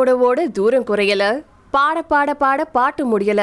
ஓட ஓட தூரம் குறையல. பாட பாட பாட பாட்டு முடியல.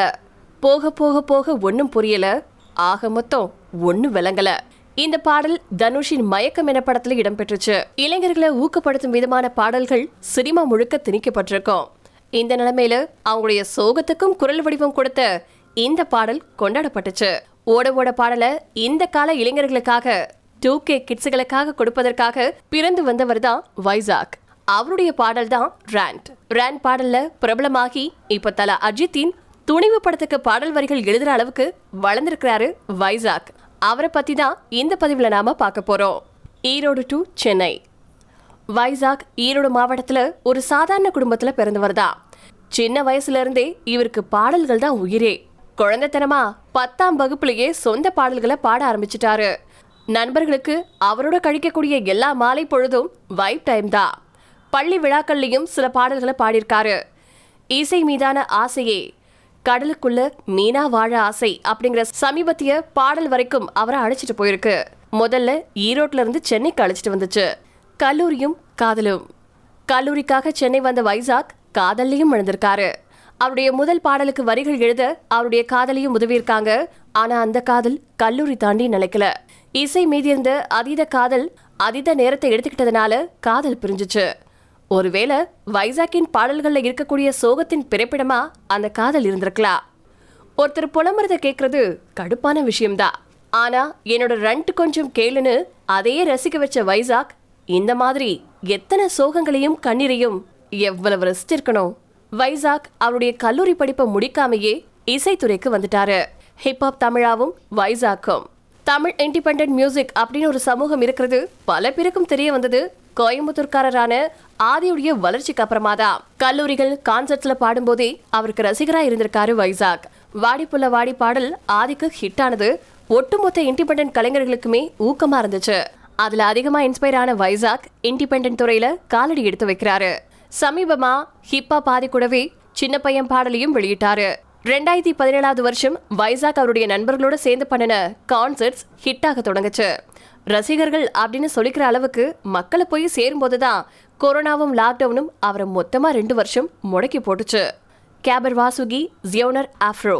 போக போக போக ஒன்றும் புரியல. ஆக மொத்தம் ஒன்றும் விளங்கல. இந்த பாடல் தனுஷின் மயக்கம் என படத்துல இடம்பெற்றுச்சு. இளைஞர்களை ஊக்கப்படுத்தும் விதமான பாடல்கள் சினிமா முழுக்க திணிக்கப்பட்டிருக்கும். இந்த நிலைமையில அவங்களுடைய சோகத்துக்கும் குரல் வடிவம் கொடுத்த இந்த பாடல் கொண்டாடப்பட்டுச்சு. ஓட ஓட பாடல இந்த கால இளைஞர்களுக்காக டூ கே கிட்ஸுகளுக்காக கொடுப்பதற்காக பிறந்து வந்தவர் தான் வைசாக். அவருடைய பாடல் தான் ரேண்ட் ரேண்ட் பாடல்ல பிரபலமாகி இப்ப தல அஜித்தின் துணிவு படத்துக்கு பாடல் வரிகள் எழுதுற அளவுக்கு வளர்ந்திருக்கிறாரு வைசாக். அவரை பத்தி தான் இந்த பதிவுல நாம பார்க்க போறோம். ஈரோடு டு சென்னை. வைசாக் ஈரோடு மாவட்டத்துல ஒரு சாதாரண குடும்பத்துல பிறந்தவர் தான். சின்ன வயசுல இருந்தே இவருக்கு பாடல்கள் தான் உயிரே. குழந்தைத்தனமா பத்தாம் வகுப்புலயே சொந்த பாடல்களை பாட ஆரம்பிச்சிட்டாரு. நண்பர்களுக்கு அவரோட கழிக்கக்கூடிய எல்லா மாலை பொழுதும் வைப் டைம் தான். பள்ளி விழாக்கள்லையும் சில பாடல்களை பாடியிருக்காரு. இசை மீதான ஆசையே கடலுக்குள்ள மீனா வாழ ஆசை அப்படிங்கிற சமீபத்திய பாடல் வரைக்கும் அவரை அழைச்சிட்டு போயிருக்கு. முதல்ல ஈரோட்ல இருந்து சென்னைக்கு அழைச்சிட்டு வந்துச்சு. கல்லூரியும் காதலும். கல்லூரிக்காக சென்னை வந்த வைசாக் காதல்லையும் இழந்திருக்காரு. அவருடைய முதல் பாடலுக்கு வரிகள் எழுத அவருடைய காதலையும் உதவியிருக்காங்க. ஆனா அந்த காதல் கல்லூரி தாண்டி நிலைக்கல. இசை மீதி இருந்த அதீத காதல் அதீத நேரத்தை எடுத்துக்கிட்டதுனால காதல் பிரிஞ்சுச்சு. ஒருவேளை வைசாக்கின் பாடல்களில் இருக்கக்கூடிய சோகத்தின் பிறப்பிடமா அந்த காதல் இருந்திருக்கலாம் ஒருத்தர் புலம்புறத கேட்கறது கடுப்பான விஷயம்தான். ஆனா என்னோட ரெண்ட் கொஞ்சம் கேளுன்னு அதையே ரசிக்க வச்ச வைசாக் இந்த மாதிரி எத்தனை சோகங்களையும் கண்ணீரையும் எவ்வளவு ரசிச்சிருக்கணும் வைசாக் அவருடைய கல்லூரி படிப்பை முடிக்காமையே இசைத்துறைக்கு வந்துட்டாரு. ஹிப்ஹாப் தமிழாவும் வைசாக்கும். தமிழ் இண்டிபெண்ட் மியூசிக் அப்படின்னு ஒரு சமூகம் இருக்கிறது பல பேருக்கும் தெரிய வந்தது கோயம்புத்தூர்காரரான ஆதியுடைய வளர்ச்சிக்கு அப்புறமா தான் கல்லூரிகள் கான்சர்ட்ஸ்ல பாடும்போதே அவருக்கு ரசிகரா இருந்திருக்காரு வைசாக். வாடிப்புள்ள வாடி பாடல் ஆதிக்கு ஹிட் ஆனது ஒட்டுமொத்த இண்டிபெண்டன்ட் கலைஞர்களுக்குமே ஊக்கமா இருந்துச்சு. அதுல அதிகமா இன்ஸ்பயர் ஆன வைசாக் இண்டிபெண்டன்ட் துறையில காலடி எடுத்து வைக்கிறாரு. சமீபமா ஹிப்பா பாதி கூடவே சின்ன பையன் பாடலையும் வெளியிட்டாரு. ரெண்டாயிரத்தி பதினேழாவது வருஷம் வைசாக் அவருடைய நண்பர்களோட சேர்ந்து பண்ணின கான்சர்ட்ஸ் ஹிட்டாக தொடங்குச்சு. ரசிகர்கள் அப்படின்னு சொல்லிக்கிற அளவுக்கு மக்களை போய் சேரும்போது தான் கொரோனாவும் லாக்டவுனும் அவரை மொத்தமாக ரெண்டு வருஷம் முடக்கி போட்டுச்சு. கேபர் வாசுகி ஜியோனர் ஆஃப்ரோ.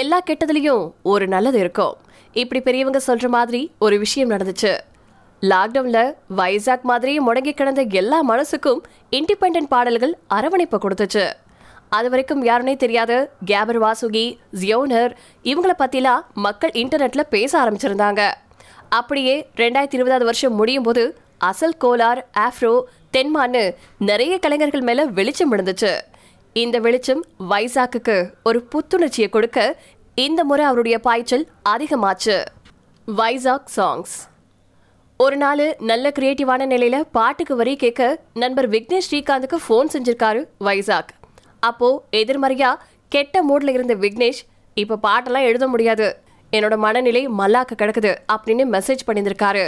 எல்லா கெட்டதுலேயும் ஒரு நல்லது இருக்கும். இப்படி பெரியவங்க சொல்கிற மாதிரி ஒரு விஷயம் நடந்துச்சு. லாக்டவுனில் வைசாக் மாதிரி முடங்கி கிடந்த எல்லா மனசுக்கும் இண்டிபெண்ட் பாடல்கள் அரவணைப்பு கொடுத்துச்சு. அது வரைக்கும் யாருனே தெரியாத கேபர் வாசுகி ஜியோனர் இவங்கள பற்றிலாம் மக்கள் இன்டர்நெட்டில் பேச ஆரம்பிச்சிருந்தாங்க. அப்படியே ரெண்டாயிரத்தி இருபதாவது வருஷம் முடியும் போது அசல் கோலார் ஆஃப்ரோ தென்மான்னு நிறைய கலைஞர்கள் மேல வெளிச்சம் விழுந்துச்சு. இந்த வெளிச்சம் வைசாக்குக்கு ஒரு புத்துணர்ச்சியை கொடுக்க இந்த முறை அவருடைய பாய்ச்சல் அதிகமாச்சு. வைசாக் சாங்ஸ். ஒரு நாள் நல்ல கிரியேட்டிவான நிலையில பாட்டுக்கு வரி கேட்க நண்பர் விக்னேஷ் ஸ்ரீகாந்துக்கு ஃபோன் செஞ்சிருக்காரு வைசாக். அப்போ எதிர்மறையா கெட்ட மூட்ல இருந்த விக்னேஷ் இப்ப பாட்டெல்லாம் எழுத முடியாது. என்னோட மனநிலை மல்லாக்க கிடக்குது அப்படின்னு மெசேஜ் பண்ணியிருந்திருக்காரு.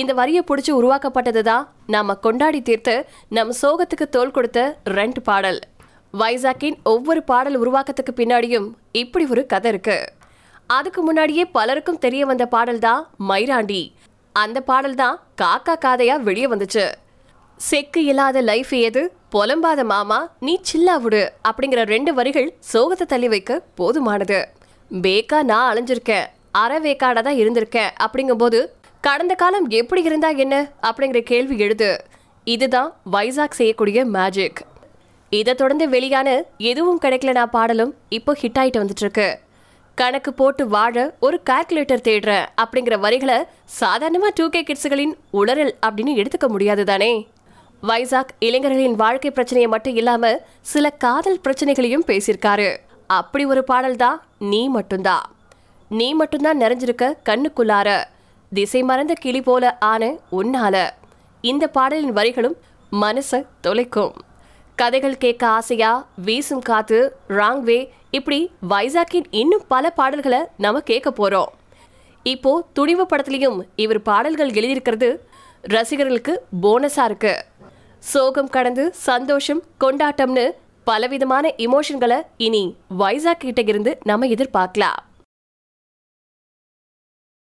இந்த வரியை பிடிச்சி உருவாக்கப்பட்டது தான் நாம கொண்டாடி தீர்த்து நம் சோகத்துக்கு தோல் கொடுத்த ரெண்ட் பாடல். வைசாக்கின் ஒவ்வொரு பாடல் உருவாக்கத்துக்கு பின்னாடியும் இப்படி ஒரு கதை இருக்கு. அதுக்கு முன்னாடியே பலருக்கும் தெரிய வந்த பாடல் தான் மைராண்டி. அந்த பாடல் தான் காக்கா காதையா வெளியே வந்துச்சு. செக்கு இல்லாத லைஃப் ஏது? புலம்பாத மாமா நீ சில்லா விடு அப்படிங்கிற ரெண்டு வரிகள் சோகத்தை தள்ளி வைக்க போதுமானது. பேக்கா நான் அலைஞ்சிருக்கேன். அரை வேக்காடா தான் இருந்திருக்கேன். அப்படிங்கும்போது கடந்த காலம் எப்படி இருந்தா என்ன? அப்படிங்கிற கேள்வி எழுது. இதுதான் வைசாக் செய்யக்கூடிய மேஜிக் இதை தொடர்ந்து வெளியான எதுவும் கிடைக்கலனா பாடலும் இப்போ ஹிட் ஆகிட்டு வந்துட்டு இருக்கு கணக்கு போட்டு வாழ ஒரு கால்குலேட்டர் தேடுறேன் அப்படிங்கிற வரிகளை சாதாரணமாக டூ கே கிட்ஸுகளின் உளறல் அப்படின்னு எடுத்துக்க முடியாது தானே? வைசாக் இளைஞர்களின் வாழ்க்கை பிரச்சனையை மட்டும் இல்லாமல் சில காதல் பிரச்சனைகளையும் பேசியிருக்காரு. அப்படி ஒரு பாடல் தான் நீ மட்டும்தான் நீ மட்டும்தான் நிறைஞ்சிருக்க கண்ணுக்குள்ளார. திசை மறந்த கிளி போல ஆன உன்னால. இந்த பாடலின் வரிகளும் மனசை தொலைக்கும். கதைகள் கேட்க ஆசையா வீசும் காத்து ராங் வே இப்படி வைசாக்கின் இன்னும் பல பாடல்களை நம்ம கேட்க போறோம். இப்போ துணிவு படத்துலையும் இவர் பாடல்கள் எழுதியிருக்கிறது ரசிகர்களுக்கு போனஸா இருக்கு. சோகம் கடந்து சந்தோஷம் கொண்டாட்டம்னு பலவிதமான இமோஷன்களை இனி வைசாக் கிட்ட இருந்து நம்ம எதிர்பார்க்கலாம்.